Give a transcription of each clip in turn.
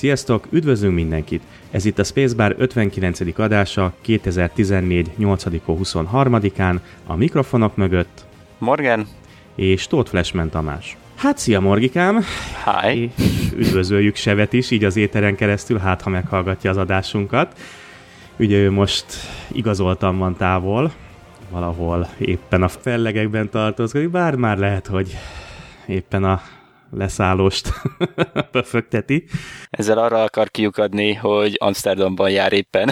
Sziasztok, üdvözlünk mindenkit! Ez itt a Spacebar 59. adása 2014. 8. 23-án a mikrofonok mögött Morgan. és Tóth Flashman Tamás. Hát szia Morgikám! Hi. Üdvözöljük Sevet is, így az éteren keresztül, hát ha meghallgatja az adásunkat. Ugye ő most igazoltan van távol, valahol éppen a fellegekben tartózkodik, bár már lehet, hogy éppen a leszállóst pöfögteti. Ezzel arra akar kiukadni, hogy Amsterdamban jár éppen.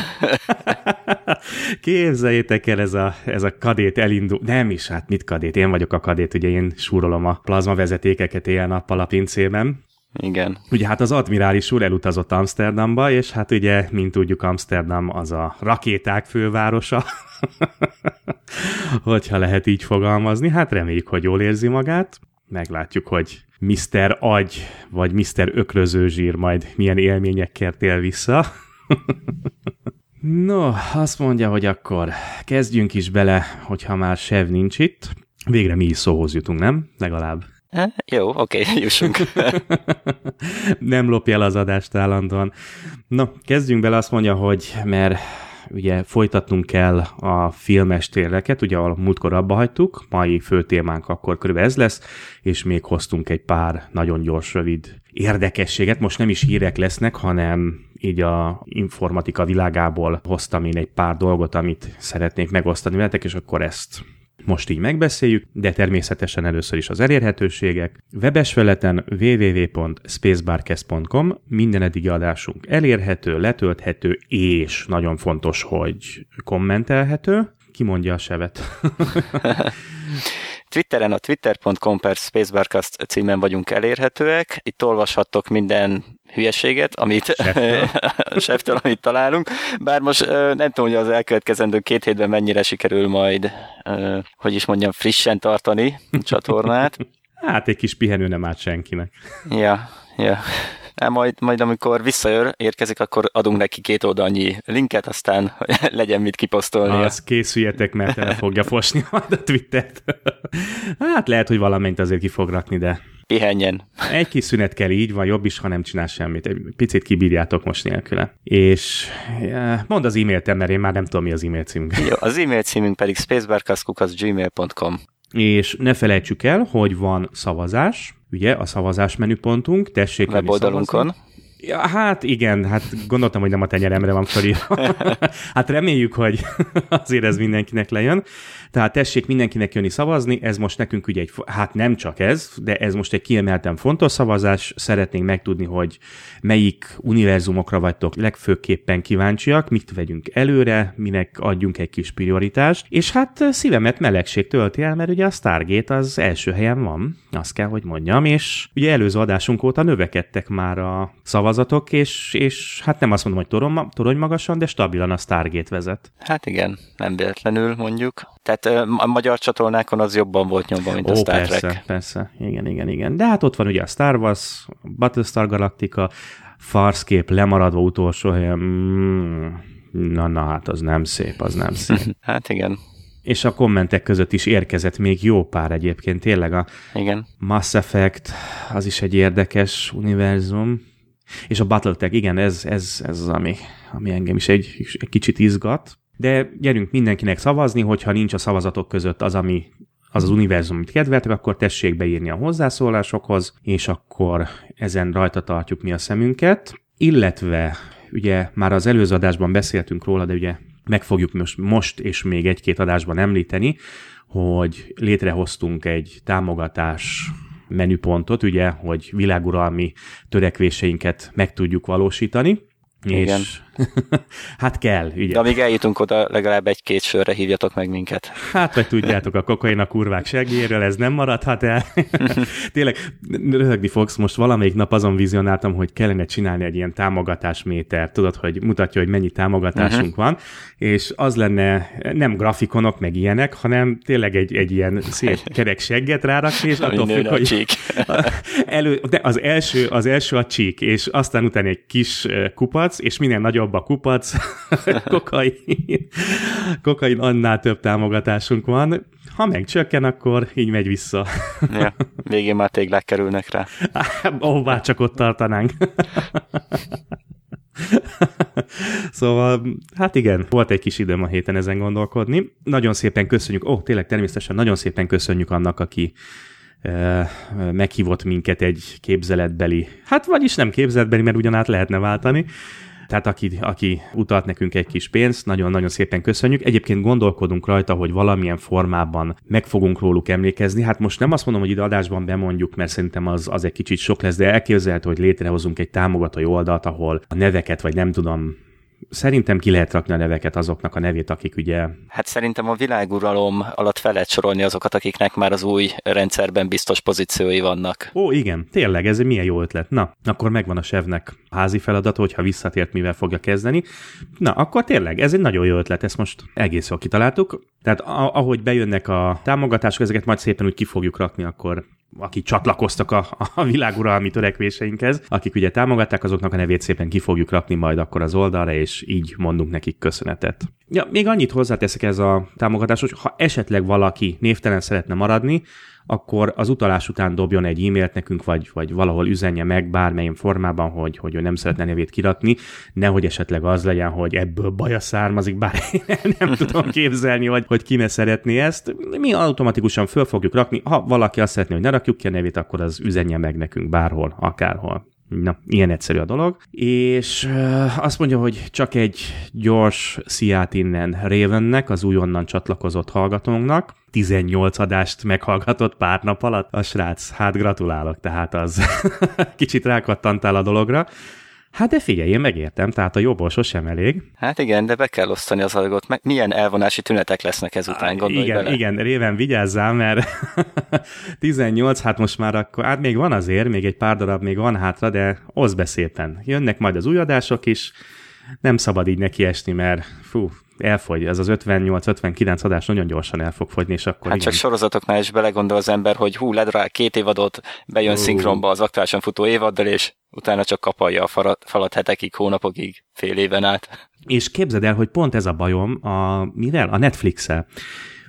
Képzeljétek el, ez a, ez a kadét elindul. Nem is, hát mit kadét? Én vagyok a kadét, ugye én súrolom a plazmavezetékeket éjjel-nappal a pincében. Igen. Ugye hát az admirális úr elutazott Amsterdamba, és hát ugye, mint tudjuk, Amsterdam az a rakéták fővárosa, hogyha lehet így fogalmazni. Hát reméljük, hogy jól érzi magát. Meglátjuk, hogy Mr. Agy, vagy Mr. Ökröző zsír majd milyen élményekkel tél vissza. no, azt mondja, hogy akkor kezdjünk is bele, hogyha már Sev nincs itt. Végre mi is szóhoz jutunk, nem? Legalább. Eh, jó, oké, okay, jussunk. nem lopja el az adást állandóan. No, kezdjünk bele, azt mondja, hogy mert ugye folytatnunk kell a filmestéreket, ugye a múltkor abba hagytuk, mai fő témánk akkor körülbelül ez lesz, és még hoztunk egy pár nagyon gyors, rövid érdekességet. Most nem is hírek lesznek, hanem így a informatika világából hoztam én egy pár dolgot, amit szeretnék megosztani veletek, és akkor ezt most így megbeszéljük, de természetesen először is az elérhetőségek. Webes feleten www.spacebarcast.com minden eddigi adásunk elérhető, letölthető, és nagyon fontos, hogy kommentelhető. Ki mondja a sevet? Twitteren a twitter.com per Spacebarcast címen vagyunk elérhetőek. Itt olvashattok minden hülyeséget, amit Seftől, amit találunk. Bár most nem tudom, hogy az elkövetkezendő két hétben mennyire sikerül majd, hogy is mondjam, frissen tartani a csatornát. Hát egy kis pihenő nem állt senkinek. Ja, ja. Hát majd, majd amikor visszajör, érkezik, akkor adunk neki két oldalnyi linket, aztán legyen mit kiposztolni. Az készüljetek, mert el fogja fosni majd a Twittert. hát lehet, hogy valamint azért ki fog rakni, de pihenjen. Egy kis szünet kell, így van, jobb is, ha nem csinál semmit. Egy picit kibírjátok most nélküle. És mondd az e-mailt, mert én már nem tudom, mi az e-mail címünk. Jó, az e-mail címünk pedig spacebarkaszkuk.gmail.com És ne felejtsük el, hogy van szavazás, ugye, a szavazás menüpontunk, tessék Weboldalunkon. Ja, hát igen, hát gondoltam, hogy nem a tenyeremre van felírva. hát reméljük, hogy azért ez mindenkinek lejön. Tehát tessék mindenkinek jönni szavazni, ez most nekünk ugye egy, hát nem csak ez, de ez most egy kiemelten fontos szavazás, szeretnénk megtudni, hogy melyik univerzumokra vagytok legfőképpen kíváncsiak, mit vegyünk előre, minek adjunk egy kis prioritást, és hát szívemet melegség tölti el, mert ugye a Stargate az első helyen van, azt kell, hogy mondjam, és ugye előző adásunk óta növekedtek már a szavazatok, és, és hát nem azt mondom, hogy torony, torony magasan, de stabilan a Stargate vezet. Hát igen, nem véletlenül mondjuk. Tehát a magyar csatornákon az jobban volt nyomva, mint Ó, a Star persze, Trek. persze, igen, igen, igen. De hát ott van ugye a Star Wars, Battlestar Galactica, Farscape lemaradva utolsó helyen. Mm, na, na, hát az nem szép, az nem szép. hát igen. És a kommentek között is érkezett még jó pár egyébként. Tényleg a igen. Mass Effect, az is egy érdekes univerzum. És a Battletech, igen, ez, ez, ez az, ami, ami engem is egy, egy kicsit izgat. De gyerünk mindenkinek szavazni, hogyha nincs a szavazatok között az, ami az az univerzum, amit kedveltek, akkor tessék beírni a hozzászólásokhoz, és akkor ezen rajta tartjuk mi a szemünket. Illetve ugye már az előző adásban beszéltünk róla, de ugye meg fogjuk most, most és még egy-két adásban említeni, hogy létrehoztunk egy támogatás menüpontot, ugye, hogy világuralmi törekvéseinket meg tudjuk valósítani. Igen. És hát kell, ugye. De amíg eljutunk oda, legalább egy-két sörre hívjatok meg minket. Hát, vagy tudjátok, a kokain a kurvák segélyéről, ez nem maradhat el. Tényleg, röhögni fogsz, most valamelyik nap azon vizionáltam, hogy kellene csinálni egy ilyen támogatásméter, tudod, hogy mutatja, hogy mennyi támogatásunk uh-huh. van, és az lenne nem grafikonok, meg ilyenek, hanem tényleg egy, egy ilyen szép kerek segget rárakni, és attól függ, hogy elő, de az első, az első a csík, és aztán utána egy kis kupac, és minél nagyobb a kupac, kokain, kokain annál több támogatásunk van. Ha megcsökken, akkor így megy vissza. ja, végén már téglák kerülnek rá. Bár csak ott tartanánk. szóval, hát igen, volt egy kis időm a héten ezen gondolkodni. Nagyon szépen köszönjük, ó, oh, tényleg természetesen nagyon szépen köszönjük annak, aki meghívott minket egy képzeletbeli, hát vagyis nem képzeletbeli, mert ugyanát lehetne váltani, tehát aki, aki utalt nekünk egy kis pénzt, nagyon-nagyon szépen köszönjük. Egyébként gondolkodunk rajta, hogy valamilyen formában meg fogunk róluk emlékezni. Hát most nem azt mondom, hogy ide adásban bemondjuk, mert szerintem az, az egy kicsit sok lesz, de elképzelhető, hogy létrehozunk egy támogatói oldalt, ahol a neveket, vagy nem tudom, Szerintem ki lehet rakni a neveket azoknak a nevét, akik ugye... Hát szerintem a világuralom alatt fel lehet sorolni azokat, akiknek már az új rendszerben biztos pozíciói vannak. Ó, igen, tényleg, ez egy milyen jó ötlet. Na, akkor megvan a sevnek házi feladat, hogyha visszatért, mivel fogja kezdeni. Na, akkor tényleg, ez egy nagyon jó ötlet, ezt most egész jól kitaláltuk. Tehát ahogy bejönnek a támogatások, ezeket majd szépen úgy ki fogjuk rakni, akkor akik csatlakoztak a, a világuralmi törekvéseinkhez, akik ugye támogatták, azoknak a nevét szépen ki fogjuk rakni majd akkor az oldalra, és így mondunk nekik köszönetet. Ja, még annyit hozzáteszek ez a támogatás, hogy ha esetleg valaki névtelen szeretne maradni, akkor az utalás után dobjon egy e-mailt nekünk, vagy, vagy valahol üzenje meg bármilyen formában, hogy, hogy ő nem szeretne nevét kirakni, nehogy esetleg az legyen, hogy ebből baja származik, bár én nem tudom képzelni, hogy, hogy ki ne szeretné ezt. Mi automatikusan föl fogjuk rakni, ha valaki azt szeretné, hogy ne rakjuk ki a nevét, akkor az üzenje meg nekünk bárhol, akárhol. Na, ilyen egyszerű a dolog. És azt mondja, hogy csak egy gyors sziát innen Ravennek, az újonnan csatlakozott hallgatónknak. 18 adást meghallgatott pár nap alatt. A srác, hát gratulálok, tehát az kicsit rákattantál a dologra. Hát de figyelj, én megértem, tehát a jobból sosem elég. Hát igen, de be kell osztani az adagot. Meg milyen elvonási tünetek lesznek ezután, gondolj Igen, bele. igen, réven vigyázzál, mert 18, hát most már akkor, hát még van azért, még egy pár darab még van hátra, de oszd be szépen. Jönnek majd az új adások is, nem szabad így neki esni, mert fú, elfogy, ez az 58-59 adás nagyon gyorsan el fog fogyni, és akkor Hát igen. csak sorozatoknál is belegondol az ember, hogy hú, ledrá két évadot, bejön uh. szinkronba az aktuálisan futó évaddal, és utána csak kapalja a falat, falat hetekig, hónapokig, fél éven át. És képzeld el, hogy pont ez a bajom a, mivel? A Netflix-el.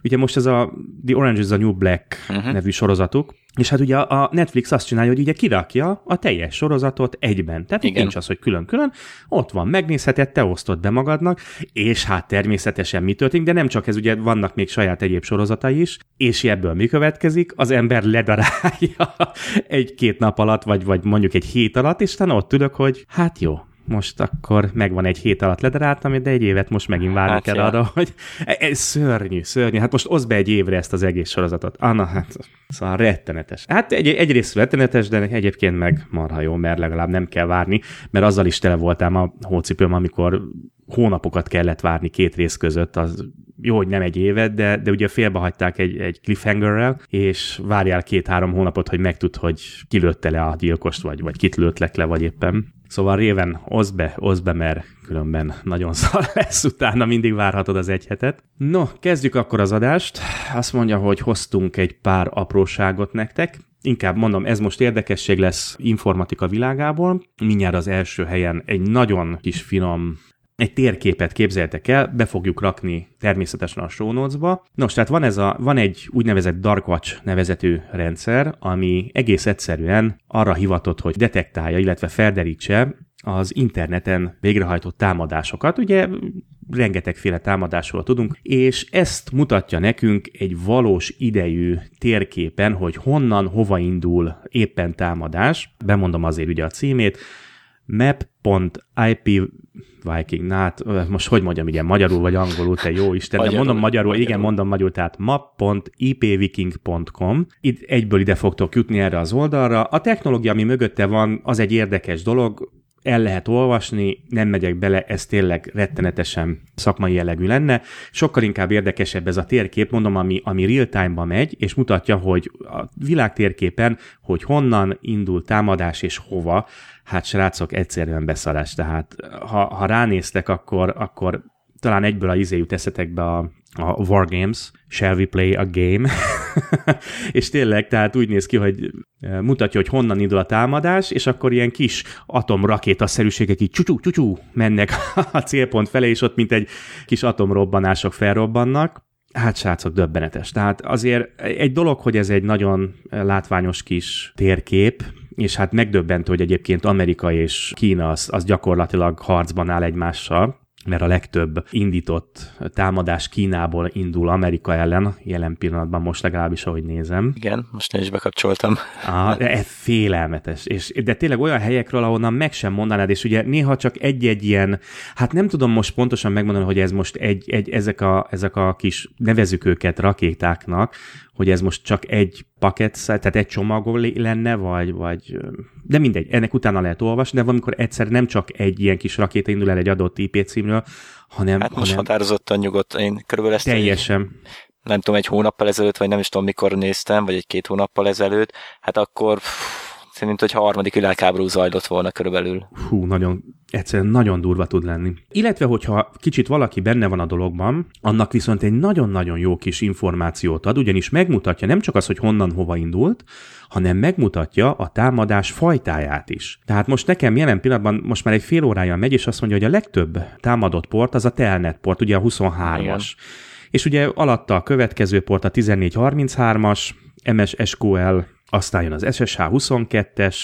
Ugye most ez a The Orange is the New Black uh-huh. nevű sorozatuk, és hát ugye a Netflix azt csinálja, hogy ugye kirakja a teljes sorozatot egyben. Tehát Igen. nincs az, hogy külön-külön, ott van, megnézheted, te osztod be magadnak, és hát természetesen mi történik, de nem csak ez, ugye vannak még saját egyéb sorozatai is, és ebből mi következik? Az ember ledarálja egy-két nap alatt, vagy, vagy mondjuk egy hét alatt, és utána ott ülök, hogy hát jó, most akkor megvan egy hét alatt ledaráltam, de egy évet most megint várni hát kell ja. arra, hogy ez e, szörnyű, szörnyű. Hát most oszd be egy évre ezt az egész sorozatot. Anna, hát szóval rettenetes. Hát egy, egyrészt rettenetes, de egyébként meg marha jó, mert legalább nem kell várni, mert azzal is tele voltám a hócipőm, amikor hónapokat kellett várni két rész között, az jó, hogy nem egy évet, de, de ugye félbehagyták egy, egy cliffhangerrel, és várjál két-három hónapot, hogy megtud, hogy kilőtte le a gyilkost, vagy, vagy kit lőttek le, vagy éppen. Szóval réven, oszd be, oszd be, mert különben nagyon szar lesz utána, mindig várhatod az egy hetet. No, kezdjük akkor az adást. Azt mondja, hogy hoztunk egy pár apróságot nektek. Inkább mondom, ez most érdekesség lesz informatika világából. Mindjárt az első helyen egy nagyon kis finom egy térképet képzeltek el, be fogjuk rakni természetesen a show notes-ba. Nos, tehát van, ez a, van egy úgynevezett Darkwatch nevezetű rendszer, ami egész egyszerűen arra hivatott, hogy detektálja, illetve felderítse az interneten végrehajtott támadásokat. Ugye rengetegféle támadásról tudunk, és ezt mutatja nekünk egy valós idejű térképen, hogy honnan, hova indul éppen támadás. Bemondom azért ugye a címét, map.ip Viking, na hát most hogy mondjam, igen, magyarul vagy angolul, te jó Isten, magyarul, de mondom magyarul, magyarul, igen, mondom magyarul, tehát map.ipviking.com. Itt egyből ide fogtok jutni erre az oldalra. A technológia, ami mögötte van, az egy érdekes dolog, el lehet olvasni, nem megyek bele, ez tényleg rettenetesen szakmai jellegű lenne. Sokkal inkább érdekesebb ez a térkép, mondom, ami, ami real-time-ba megy, és mutatja, hogy a világ térképen, hogy honnan indul támadás és hova. Hát srácok, egyszerűen beszarás. Tehát ha, ha ránéztek, akkor, akkor talán egyből a izé jut eszetekbe a, a Wargames, Shall we play a game? és tényleg, tehát úgy néz ki, hogy e, mutatja, hogy honnan indul a támadás, és akkor ilyen kis atomrakétaszerűségek így csúcsú, csúcsú mennek a célpont felé, és ott mint egy kis atomrobbanások felrobbannak. Hát srácok, döbbenetes. Tehát azért egy dolog, hogy ez egy nagyon látványos kis térkép, és hát megdöbbentő, hogy egyébként Amerika és Kína az, az gyakorlatilag harcban áll egymással, mert a legtöbb indított támadás Kínából indul Amerika ellen, jelen pillanatban most legalábbis, ahogy nézem. Igen, most én is bekapcsoltam. Ah, ez félelmetes. És, de tényleg olyan helyekről, ahonnan meg sem mondanád, és ugye néha csak egy-egy ilyen, hát nem tudom most pontosan megmondani, hogy ez most egy, egy ezek, a, ezek a kis, nevezük őket rakétáknak, hogy ez most csak egy paket, tehát egy csomag lenne, vagy, vagy de mindegy, ennek utána lehet olvasni, de valamikor egyszer nem csak egy ilyen kis rakéta indul el egy adott IP címről, hanem... Hát most hanem határozottan nyugodt, én körülbelül ezt teljesen. Egy, nem tudom, egy hónappal ezelőtt, vagy nem is tudom, mikor néztem, vagy egy-két hónappal ezelőtt, hát akkor pff, Szerint, hogy harmadik világháború zajlott volna körülbelül. Hú, nagyon, egyszerűen nagyon durva tud lenni. Illetve, hogyha kicsit valaki benne van a dologban, annak viszont egy nagyon-nagyon jó kis információt ad, ugyanis megmutatja nem csak az, hogy honnan hova indult, hanem megmutatja a támadás fajtáját is. Tehát most nekem jelen pillanatban most már egy fél órája megy, és azt mondja, hogy a legtöbb támadott port az a telnet port, ugye a 23-as. Igen. És ugye alatta a következő port a 1433-as, MS SQL aztán jön az SSH 22-es,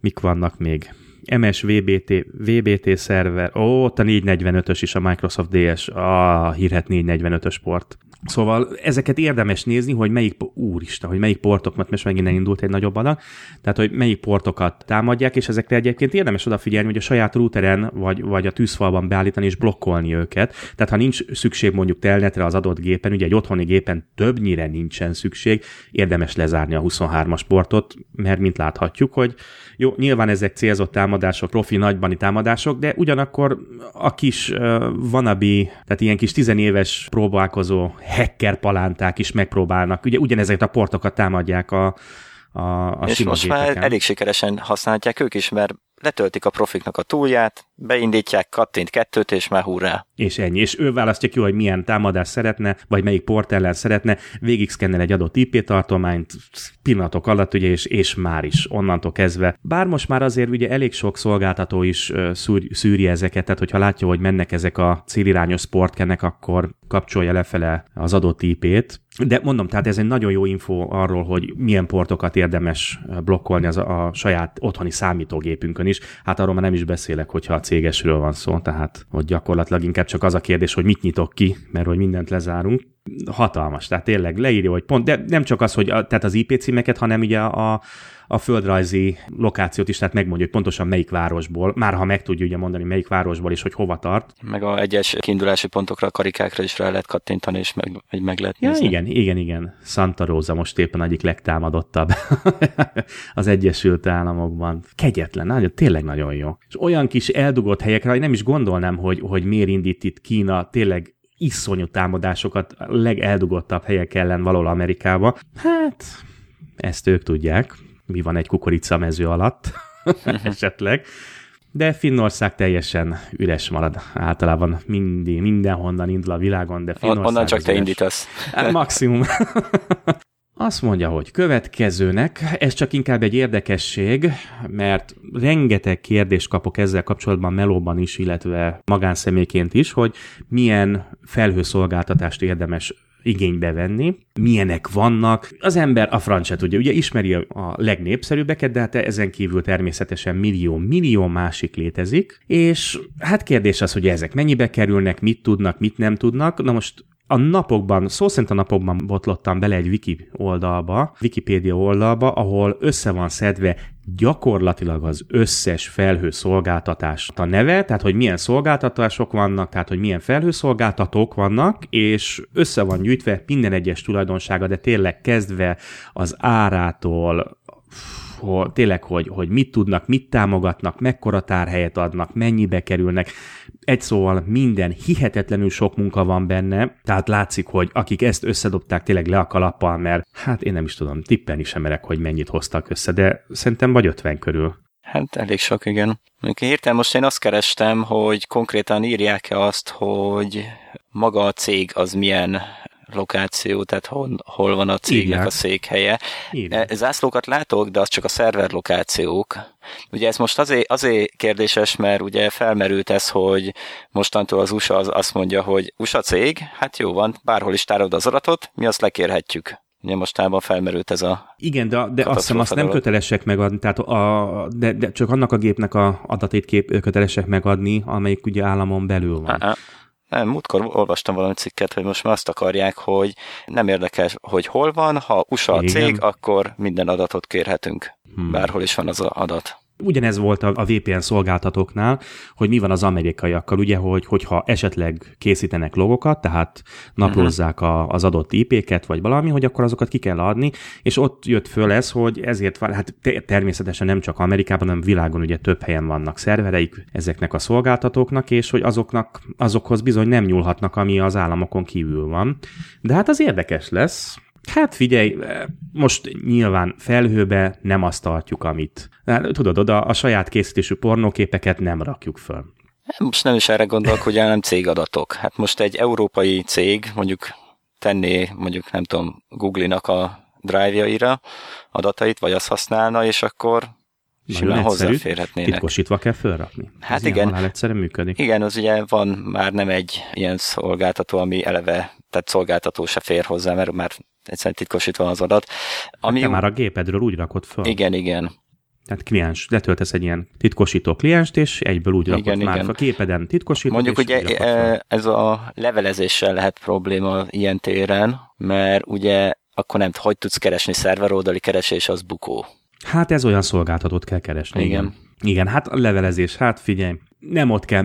mik vannak még? MS VBT, VBT szerver, ó, ott a 445-ös is a Microsoft DS, a hírhet 445-ös port. Szóval ezeket érdemes nézni, hogy melyik, úristen, hogy melyik portok, mert most megint indult egy nagyobb adag, tehát hogy melyik portokat támadják, és ezekre egyébként érdemes odafigyelni, hogy a saját routeren vagy, vagy a tűzfalban beállítani és blokkolni őket. Tehát ha nincs szükség mondjuk telnetre az adott gépen, ugye egy otthoni gépen többnyire nincsen szükség, érdemes lezárni a 23-as portot, mert mint láthatjuk, hogy jó, nyilván ezek célzott támadások, profi nagybani támadások, de ugyanakkor a kis uh, vanabi, tehát ilyen kis tizenéves próbálkozó hacker palánták is megpróbálnak, ugye ugyanezeket a portokat támadják a, a, a És most gépeken. már elég sikeresen használják ők is, mert letöltik a profiknak a túlját, beindítják, kattint kettőt, és már hurrá. És ennyi. És ő választja ki, hogy milyen támadást szeretne, vagy melyik port ellen szeretne, végig szkennel egy adott IP tartományt pillanatok alatt, ugye, és, és már is onnantól kezdve. Bár most már azért ugye elég sok szolgáltató is szűr, szűri ezeket, tehát hogyha látja, hogy mennek ezek a célirányos sportkenek, akkor kapcsolja lefele az adott IP-t, de mondom, tehát ez egy nagyon jó info arról, hogy milyen portokat érdemes blokkolni az a, a saját otthoni számítógépünkön is. Hát arról már nem is beszélek, hogyha a cégesről van szó, tehát hogy gyakorlatilag inkább csak az a kérdés, hogy mit nyitok ki, mert hogy mindent lezárunk. Hatalmas, tehát tényleg leírja, hogy pont, de nem csak az, hogy a, tehát az IP címeket, hanem ugye a, a földrajzi lokációt is, tehát megmondja, hogy pontosan melyik városból, már ha meg tudja ugye mondani, melyik városból és hogy hova tart. Meg a egyes kiindulási pontokra, a karikákra is rá lehet kattintani, és meg, meg lehet ja, igen, igen, igen. Santa Rosa most éppen egyik legtámadottabb az Egyesült Államokban. Kegyetlen, nagyon, tényleg nagyon jó. És olyan kis eldugott helyekre, hogy nem is gondolnám, hogy, hogy miért indít itt Kína tényleg iszonyú támadásokat a legeldugottabb helyek ellen valahol Amerikába. Hát, ezt ők tudják mi van egy kukoricamező alatt esetleg. De Finnország teljesen üres marad általában mindig, mindenhonnan indul a világon, de Finnország Onnan csak te üres. indítasz. Hát, maximum. Azt mondja, hogy következőnek, ez csak inkább egy érdekesség, mert rengeteg kérdést kapok ezzel kapcsolatban melóban is, illetve magánszemélyként is, hogy milyen felhőszolgáltatást érdemes igénybe venni, milyenek vannak. Az ember a francia tudja, ugye ismeri a legnépszerűbbeket, de hát ezen kívül természetesen millió, millió másik létezik, és hát kérdés az, hogy ezek mennyibe kerülnek, mit tudnak, mit nem tudnak. Na most a napokban, szó szerint a napokban botlottam bele egy wiki oldalba, Wikipédia oldalba, ahol össze van szedve gyakorlatilag az összes felhőszolgáltatás a neve, tehát hogy milyen szolgáltatások vannak, tehát hogy milyen felhőszolgáltatók vannak, és össze van gyűjtve minden egyes tulajdonsága, de tényleg kezdve az árától, hogy tényleg, hogy, hogy mit tudnak, mit támogatnak, mekkora tárhelyet adnak, mennyibe kerülnek. Egy szóval minden hihetetlenül sok munka van benne, tehát látszik, hogy akik ezt összedobták tényleg le a kalappal, mert hát én nem is tudom, tippelni sem merek, hogy mennyit hoztak össze, de szerintem vagy 50 körül. Hát elég sok, igen. Mondjuk hirtelen most én azt kerestem, hogy konkrétan írják-e azt, hogy maga a cég az milyen lokáció, tehát hol, hol van a cégnek Írják. a székhelye. Írják. E, zászlókat látok, de az csak a szerver lokációk. Ugye ez most azért, azért kérdéses, mert ugye felmerült ez, hogy mostantól az USA az azt mondja, hogy USA cég, hát jó van, bárhol is tárod az adatot, mi azt lekérhetjük. Ugye mostában felmerült ez a Igen, de, de azt hiszem azt nem kötelesek megadni, tehát a, de, de csak annak a gépnek a adatét kép, kötelesek megadni, amelyik ugye államon belül van. Aha. Nem, múltkor olvastam valami cikket, hogy most már azt akarják, hogy nem érdekel, hogy hol van, ha USA a cég, akkor minden adatot kérhetünk. Hmm. Bárhol is van az adat. Ugyanez volt a VPN szolgáltatóknál, hogy mi van az amerikaiakkal, ugye, hogy, hogyha esetleg készítenek logokat, tehát naplózzák a, az adott IP-ket, vagy valami, hogy akkor azokat ki kell adni, és ott jött föl ez, hogy ezért, hát természetesen nem csak Amerikában, hanem világon ugye több helyen vannak szervereik ezeknek a szolgáltatóknak, és hogy azoknak, azokhoz bizony nem nyúlhatnak, ami az államokon kívül van. De hát az érdekes lesz, Hát figyelj, most nyilván felhőbe nem azt tartjuk, amit. Hát, tudod, oda a saját készítésű pornóképeket nem rakjuk föl. Most nem is erre gondolok, hogy nem cégadatok. Hát most egy európai cég mondjuk tenné, mondjuk nem tudom, Google-nak a drive-jaira adatait, vagy azt használna, és akkor simán hozzáférhetnének. Titkosítva kell felrakni. Hát Ez igen. egyszerűen működik. Igen, az ugye van már nem egy ilyen szolgáltató, ami eleve, tehát szolgáltató se fér hozzá, mert már egyszerűen titkosítva az adat. Ami... Hát te már a gépedről úgy rakod fel. Igen, igen. Tehát kliens, letöltesz egy ilyen titkosító klienst, és egyből úgy rakod igen, már igen. a képeden titkosítod. Mondjuk ugye e, ez a levelezéssel lehet probléma ilyen téren, mert ugye akkor nem, hogy tudsz keresni szerveroldali keresés, az bukó. Hát ez olyan szolgáltatót kell keresni. Igen. Igen, igen hát a levelezés, hát figyelj, nem ott kell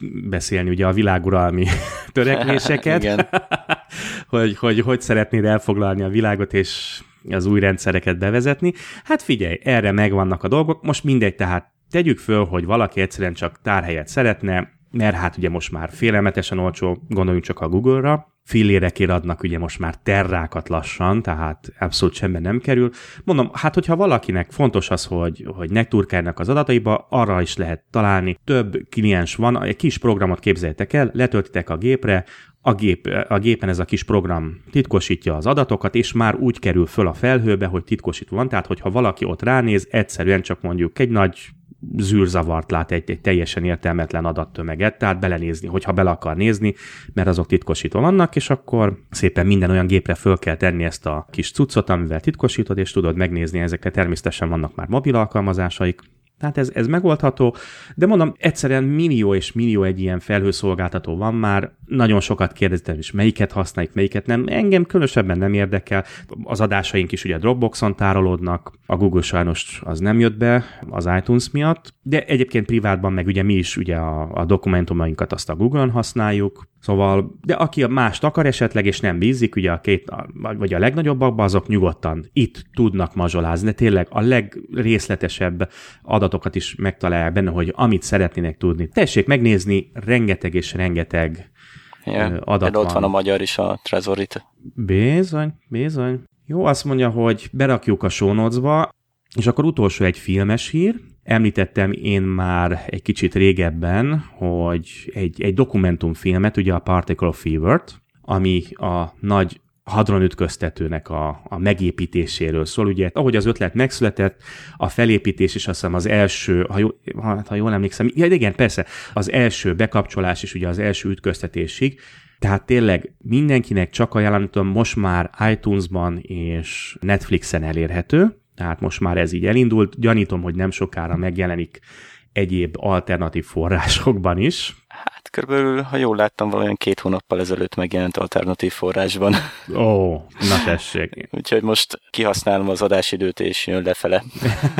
megbeszélni ugye a világuralmi törekvéseket, hogy, hogy hogy szeretnéd elfoglalni a világot, és az új rendszereket bevezetni. Hát figyelj, erre megvannak a dolgok, most mindegy, tehát tegyük föl, hogy valaki egyszerűen csak tárhelyet szeretne, mert hát ugye most már félelmetesen olcsó, gondoljunk csak a Google-ra, fillérekért adnak ugye most már terrákat lassan, tehát abszolút semmi nem kerül. Mondom, hát hogyha valakinek fontos az, hogy, hogy ne turkálnak az adataiba, arra is lehet találni. Több kliens van, egy kis programot képzeljétek el, letöltitek a gépre, a, gép, a gépen ez a kis program titkosítja az adatokat, és már úgy kerül föl a felhőbe, hogy titkosítva van, tehát hogyha valaki ott ránéz, egyszerűen csak mondjuk egy nagy zűrzavart lát egy, egy teljesen értelmetlen adattömeget, tehát belenézni, hogyha bele akar nézni, mert azok titkosítva vannak, és akkor szépen minden olyan gépre föl kell tenni ezt a kis cuccot, amivel titkosítod, és tudod megnézni, ezekre természetesen vannak már mobil alkalmazásaik, tehát ez, ez megoldható, de mondom, egyszerűen millió és millió egy ilyen felhőszolgáltató van már, nagyon sokat kérdeztem is, melyiket használjuk, melyiket nem. Engem különösebben nem érdekel. Az adásaink is ugye Dropboxon tárolódnak, a Google sajnos az nem jött be az iTunes miatt, de egyébként privátban meg ugye mi is ugye a, a dokumentumainkat azt a Google-on használjuk, Szóval, de aki a mást akar esetleg, és nem bízik, ugye a két, vagy a legnagyobbakban, azok nyugodtan itt tudnak mazsolázni, de tényleg a legrészletesebb adatokat is megtalálják benne, hogy amit szeretnének tudni. Tessék megnézni, rengeteg és rengeteg ja, adat van. ott van a magyar is, a Trezorit. Bizony, bizony. Jó, azt mondja, hogy berakjuk a show és akkor utolsó egy filmes hír, Említettem én már egy kicsit régebben, hogy egy, egy dokumentumfilmet, ugye a Particle Fever-t, ami a nagy hadronütköztetőnek a, a megépítéséről szól. Ugye, ahogy az ötlet megszületett, a felépítés is azt hiszem az első, ha, jó, ha jól emlékszem, ja, igen, persze, az első bekapcsolás is ugye az első ütköztetésig, tehát tényleg mindenkinek csak ajánlom, most már iTunes-ban és Netflixen elérhető, tehát most már ez így elindult. Gyanítom, hogy nem sokára megjelenik egyéb alternatív forrásokban is. Hát körülbelül, ha jól láttam, valójában két hónappal ezelőtt megjelent alternatív forrásban. Ó, na tessék. Úgyhogy most kihasználom az adásidőt, és jön lefele.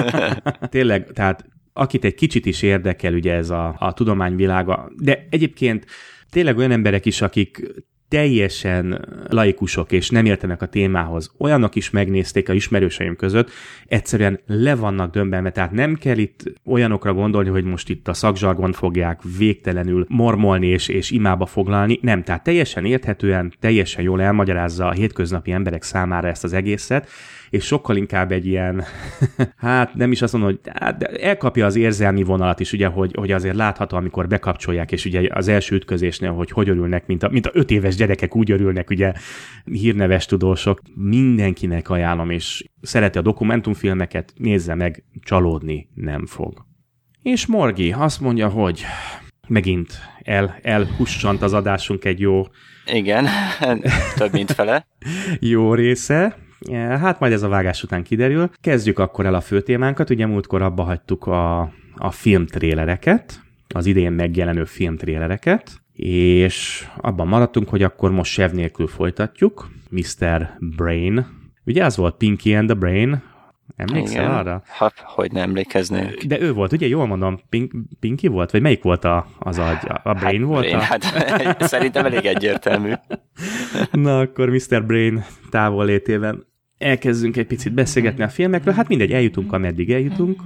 Tényleg, tehát akit egy kicsit is érdekel ugye ez a, a tudományvilága, de egyébként tényleg olyan emberek is, akik teljesen laikusok és nem értenek a témához, olyanok is megnézték a ismerőseim között, egyszerűen le vannak dömbenve, tehát nem kell itt olyanokra gondolni, hogy most itt a szakzsargon fogják végtelenül mormolni és, és imába foglalni, nem, tehát teljesen érthetően, teljesen jól elmagyarázza a hétköznapi emberek számára ezt az egészet, és sokkal inkább egy ilyen, hát nem is azt mondom, hogy hát, elkapja az érzelmi vonalat is, ugye, hogy, hogy azért látható, amikor bekapcsolják, és ugye az első ütközésnél, hogy hogy örülnek, mint a, mint a öt éves gyerekek úgy örülnek, ugye hírneves tudósok, mindenkinek ajánlom, és szereti a dokumentumfilmeket, nézze meg, csalódni nem fog. És Morgi azt mondja, hogy megint el, elhussant az adásunk egy jó... Igen, több mint fele. jó része, Hát majd ez a vágás után kiderül. Kezdjük akkor el a fő témánkat. Ugye múltkor abba hagytuk a, a filmtrélereket, az idén megjelenő filmtrélereket, és abban maradtunk, hogy akkor most sev nélkül folytatjuk. Mr. Brain. Ugye az volt Pinky and the Brain, Emlékszel Igen. arra? Ha, hogy nem emlékeznék. De ő volt, ugye? Jól mondom, Pink, Pinky volt? Vagy melyik volt a, az agy? A Brain hát, volt? Brain, a... Hát szerintem elég egyértelmű. Na, akkor Mr. Brain távol létében elkezdünk egy picit beszélgetni a filmekről. Hát mindegy, eljutunk, ameddig eljutunk.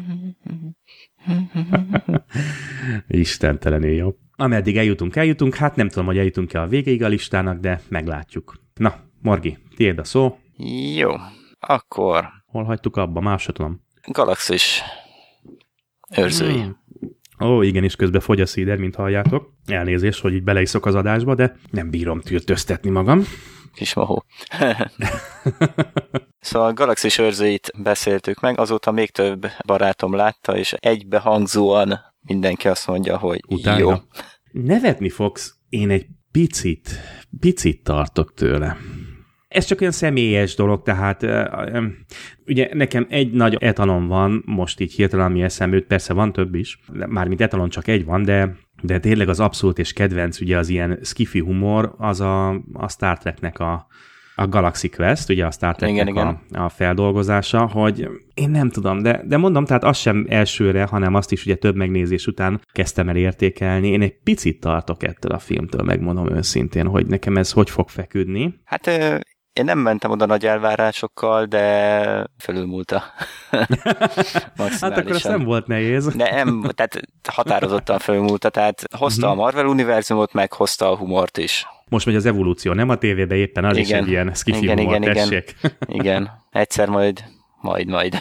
Istentelenül jó. Ameddig eljutunk, eljutunk. Hát nem tudom, hogy eljutunk-e a végéig a listának, de meglátjuk. Na, Morgi, tiéd a szó. Jó, akkor... Hol hagytuk abba? Más tudom. Galaxis őrzői. Hmm. Ó, igen, és közben fogy a szíder, mint halljátok. Elnézést, hogy így beleiszok az adásba, de nem bírom tűrtöztetni magam kis mahó. szóval a Galaxis őrzőit beszéltük meg, azóta még több barátom látta, és egybehangzóan mindenki azt mondja, hogy Utána. jó. Nevetni fogsz, én egy picit, picit tartok tőle. Ez csak olyan személyes dolog, tehát ugye nekem egy nagy etalon van, most így hirtelen ami eszembe persze van több is, mármint etalon csak egy van, de de tényleg az abszolút és kedvenc, ugye az ilyen skifi humor, az a, a Star Treknek a, a Galaxy Quest, ugye a Star Treknek igen, a, igen. a feldolgozása, hogy én nem tudom, de, de mondom, tehát az sem elsőre, hanem azt is ugye több megnézés után kezdtem el értékelni. Én egy picit tartok ettől a filmtől, megmondom őszintén, hogy nekem ez hogy fog feküdni. Hát én nem mentem oda nagy elvárásokkal, de fölülmúlta. hát akkor ez nem volt nehéz. Nem, tehát határozottan fölülmúlta, tehát hozta uh-huh. a Marvel univerzumot, meg hozta a humort is. Most megy az evolúció, nem a tévébe éppen, az igen. is egy ilyen skifi igen, humor, igen, tessék. Igen. igen, egyszer majd majd, majd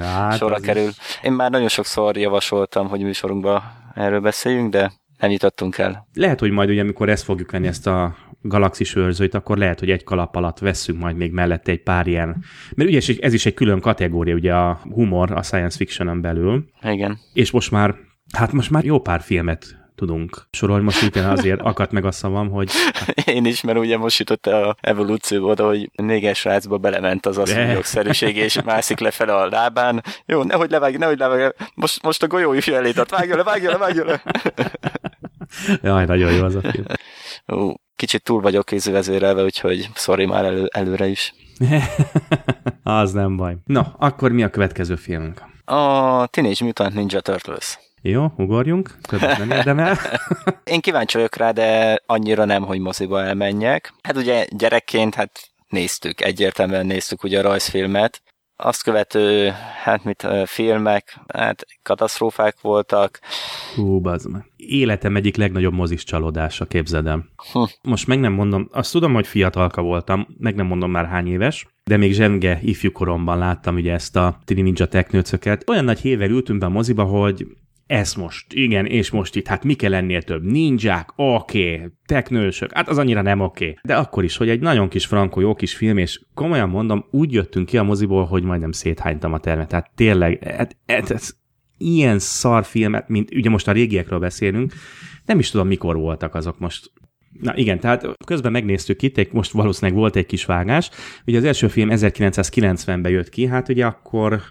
hát sorra kerül. Is. Én már nagyon sokszor javasoltam, hogy műsorunkban erről beszéljünk, de nem jutottunk el. Lehet, hogy majd ugye, amikor ezt fogjuk venni, ezt a galaxis őrzőit, akkor lehet, hogy egy kalap alatt veszünk majd még mellette egy pár ilyen, mert ugye ez is egy külön kategória, ugye a humor a science fiction belül. Igen. És most már, hát most már jó pár filmet tudunk sorolni. Most itt azért akadt meg a szavam, hogy... Én is, mert ugye most jutott a evolúció oda, hogy néges rácba belement az asszony jogszerűség, és mászik lefele a lábán. Jó, nehogy levágj, nehogy levágj. Most, most a golyó is elé tart. Vágja le, vágja le, vágja le. Jaj, nagyon jó az a film. Ó, kicsit túl vagyok kézvezérelve, úgyhogy sorry már elő, előre is. az nem baj. Na, akkor mi a következő filmünk? A Teenage Mutant Ninja Turtles. Jó, ugorjunk, többet nem érdemel. Én kíváncsi vagyok rá, de annyira nem, hogy moziba elmenjek. Hát ugye gyerekként hát néztük, egyértelműen néztük ugye a rajzfilmet, azt követő, hát mit, filmek, hát katasztrófák voltak. Hú, bazd meg. Életem egyik legnagyobb mozis csalódása, képzedem. Hm. Most meg nem mondom, azt tudom, hogy fiatalka voltam, meg nem mondom már hány éves, de még zsenge ifjú koromban láttam ugye ezt a Tini Ninja teknőcöket. Olyan nagy hével ültünk be a moziba, hogy ez most, igen, és most itt, hát mi kell lennél több? Ninják, oké, okay. teknősök, hát az annyira nem oké. Okay. De akkor is, hogy egy nagyon kis frankó, jó kis film, és komolyan mondom, úgy jöttünk ki a moziból, hogy majdnem széthánytam a termet. Tehát tényleg, hát, ez, ez, ilyen szar filmet, mint ugye most a régiekről beszélünk, nem is tudom, mikor voltak azok most. Na igen, tehát közben megnéztük itt, most valószínűleg volt egy kis vágás. Ugye az első film 1990-ben jött ki, hát ugye akkor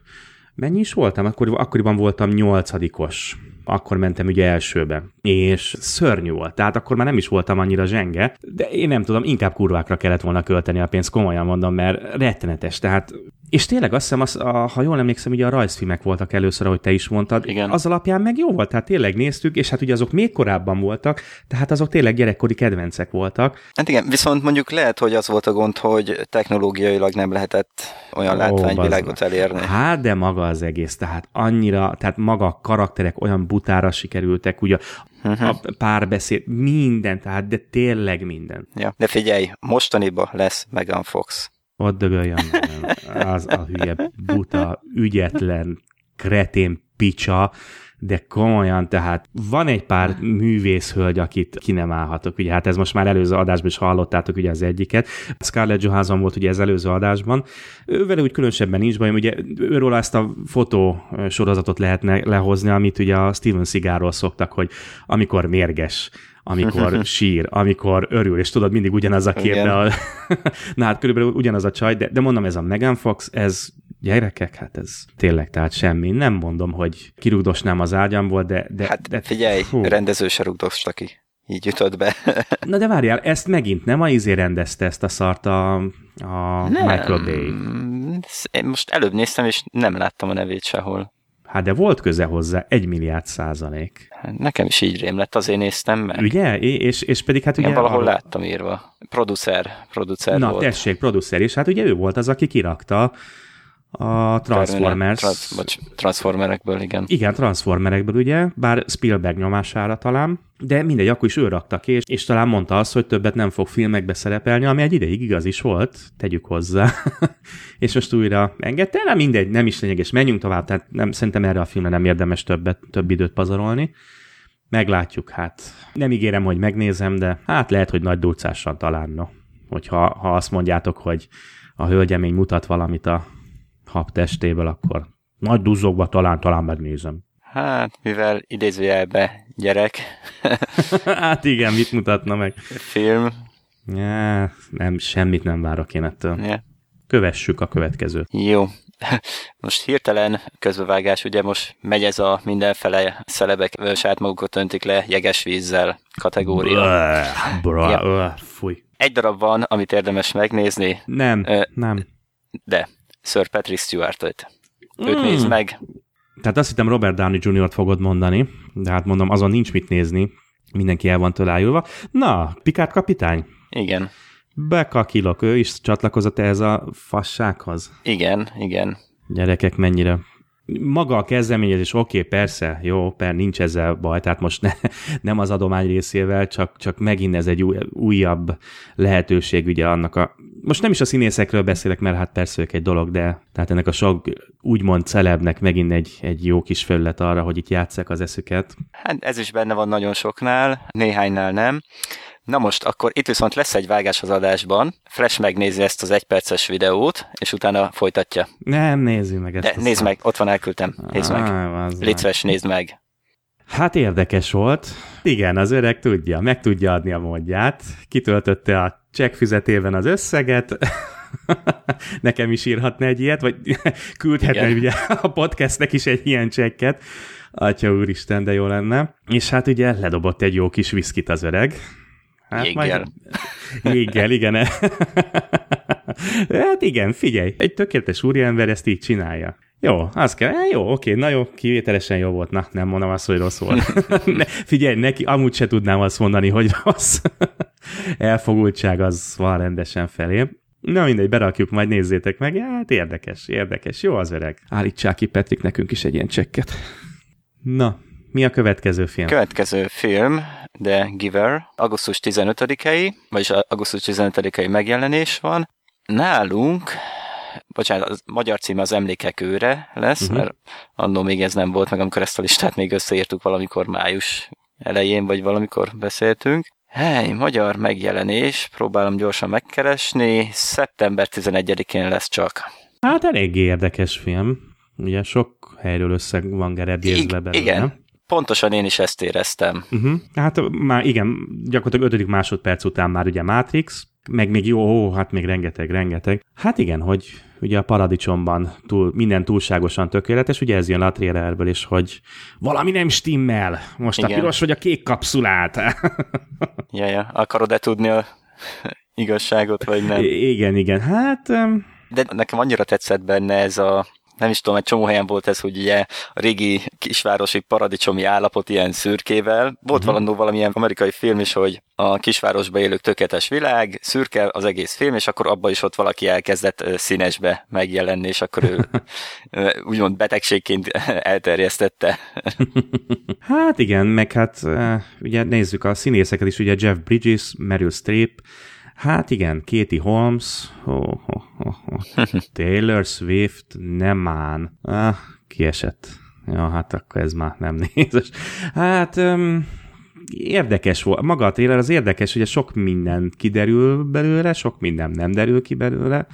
mennyi is voltam? Akkor, akkoriban voltam nyolcadikos. Akkor mentem ugye elsőbe, és szörnyű volt, tehát akkor már nem is voltam annyira zsenge, de én nem tudom, inkább kurvákra kellett volna költeni a pénzt, komolyan mondom, mert rettenetes, tehát és tényleg azt hiszem, az, a, ha jól emlékszem, ugye a rajzfilmek voltak először, ahogy te is mondtad. Igen. Az alapján meg jó volt, tehát tényleg néztük, és hát ugye azok még korábban voltak, tehát azok tényleg gyerekkori kedvencek voltak. Hát igen, viszont mondjuk lehet, hogy az volt a gond, hogy technológiailag nem lehetett olyan látványvilágot elérni. Hát, de maga az egész, tehát annyira, tehát maga a karakterek olyan butára sikerültek, ugye Mhm. a párbeszéd, minden, tehát de tényleg minden. Ja. De figyelj, mostaniba lesz Megan Fox. Ott dögöljön az a hülye, buta, ügyetlen, kretén picsa, de komolyan, tehát van egy pár művészhölgy, akit ki nem állhatok. Ugye hát ez most már előző adásban is hallottátok ugye az egyiket. Scarlett Johansson volt ugye ez előző adásban. Ővel úgy különösebben nincs bajom, ugye őről ezt a fotó sorozatot lehetne lehozni, amit ugye a Steven Seagalról szoktak, hogy amikor mérges, amikor sír, amikor örül, és tudod, mindig ugyanaz a kép, Igen. de a, na hát körülbelül ugyanaz a csaj, de, de mondom, ez a Megan Fox, ez gyerekek, hát ez tényleg, tehát semmi. Nem mondom, hogy kirugdosnám az ágyamból, de... de Hát de, figyelj, fú. rendező se rugdosta ki. Így jutott be. Na de várjál, ezt megint nem a izé rendezte ezt a szart a, a Michael Bay. Én most előbb néztem, és nem láttam a nevét sehol. Hát de volt köze hozzá, egy milliárd százalék. Nekem is így rém lett, azért néztem meg. Ugye? És, és pedig hát ugye... Igen, valahol a- láttam írva. Producer, producer Na, volt. tessék, producer, és hát ugye ő volt az, aki kirakta a Transformers. Trans, bocs, Transformerekből, igen. Igen, Transformerekből ugye, bár Spielberg nyomására talán, de mindegy, akkor is ő rakta ki, és, és talán mondta azt, hogy többet nem fog filmekbe szerepelni, ami egy ideig igaz is volt, tegyük hozzá. és most újra engedte, nem mindegy, nem is lényeges, menjünk tovább, tehát nem, szerintem erre a filmre nem érdemes többet, több időt pazarolni. Meglátjuk, hát nem ígérem, hogy megnézem, de hát lehet, hogy nagy durcással talán, no. Hogyha ha azt mondjátok, hogy a hölgyemény mutat valamit a habtestéből, akkor nagy duzzogva talán, talán megnézem. Hát, mivel idézőjelbe gyerek hát igen, mit mutatna meg? film, Ja, nem, semmit nem várok én ettől. ja. Kövessük a következőt. Jó. Most hirtelen közbevágás, ugye most megy ez a mindenfele szelebek saját magukat öntik le jeges vízzel kategória. Blah, bra, Ja. fúj. Egy darab van, amit érdemes megnézni, Nem, Ö, nem. de Sir Patrick Stewart-ot. Őt Mm. nézd meg. Tehát azt hittem Robert Downey Jr.-t fogod mondani, de hát mondom, azon nincs mit nézni. Mindenki el van tőle ájulva. Na, Pikát kapitány, Igen. bekakilok, ő is csatlakozott ehhez a fassághoz. Igen, igen. Gyerekek, mennyire maga a kezdeményezés, oké, okay, persze, jó, per nincs ezzel baj, tehát most ne, nem az adomány részével, csak, csak megint ez egy új, újabb lehetőség ugye annak a... Most nem is a színészekről beszélek, mert hát persze ők egy dolog, de tehát ennek a sok úgymond celebnek megint egy, egy jó kis felület arra, hogy itt játsszák az eszüket. Hát ez is benne van nagyon soknál, néhánynál nem. Na most, akkor itt viszont lesz egy vágás az adásban. Flash megnézi ezt az egyperces videót, és utána folytatja. Nem, nézzük meg ezt. De nézd szart. meg, ott van, elküldtem. Nézd meg. Á, az Légy szíves, nézd meg. Hát érdekes volt. Igen, az öreg tudja, meg tudja adni a módját. Kitöltötte a csekkfüzetében az összeget. Nekem is írhatna egy ilyet, vagy küldhetne Igen. ugye a podcastnek is egy ilyen csekket. Atya úristen, de jó lenne. És hát ugye ledobott egy jó kis viszkit az öreg. Hát Jéggel. Jéggel, igen. hát igen, figyelj, egy tökéletes úriember ezt így csinálja. Jó, az kell. Eh, Jó, oké, na jó, kivételesen jó volt. Na, nem mondom azt, hogy rossz volt. ne, figyelj, neki amúgy se tudnám azt mondani, hogy rossz. Elfogultság az van rendesen felé. Na mindegy, berakjuk, majd nézzétek meg. Ja, hát érdekes, érdekes. Jó az öreg. Állítsák ki Petrik nekünk is egy ilyen csekket. Na, mi a következő film? Következő film, The Giver, augusztus 15-i, vagyis augusztus 15-i megjelenés van. Nálunk, bocsánat, az magyar címe az Emlékek őre lesz, uh-huh. mert annó még ez nem volt meg, amikor ezt a listát még összeírtuk valamikor május elején, vagy valamikor beszéltünk. Hely, magyar megjelenés, próbálom gyorsan megkeresni, szeptember 11-én lesz csak. Hát eléggé érdekes film. Ugye sok helyről össze van gerebjézve belőle. igen. Pontosan én is ezt éreztem. Uh-huh. Hát már igen, gyakorlatilag ötödik másodperc után már ugye Matrix, meg még jó, ó, hát még rengeteg, rengeteg. Hát igen, hogy ugye a paradicsomban túl, minden túlságosan tökéletes, ugye ez jön a trailerből is, hogy valami nem stimmel. Most igen. a piros vagy a kék kapszulát. ja, ja. Akarod-e tudni a igazságot, vagy nem? I- igen, igen. Hát... Um... De nekem annyira tetszett benne ez a nem is tudom, egy csomó helyen volt ez, hogy ugye a régi kisvárosi paradicsomi állapot ilyen szürkével. Volt uh-huh. valandó valamilyen amerikai film is, hogy a kisvárosba élők tökéletes világ, szürke az egész film, és akkor abban is ott valaki elkezdett színesbe megjelenni, és akkor ő úgymond betegségként elterjesztette. hát igen, meg hát ugye nézzük a színészeket is, ugye Jeff Bridges, Meryl Streep, Hát igen, Katie Holmes, oh, oh, oh, oh. Taylor Swift, nem án. Ah, kiesett. Ja, hát akkor ez már nem nézes. Hát um, érdekes volt. Maga a trailer az érdekes, hogy sok minden kiderül belőle, sok minden nem derül ki belőle.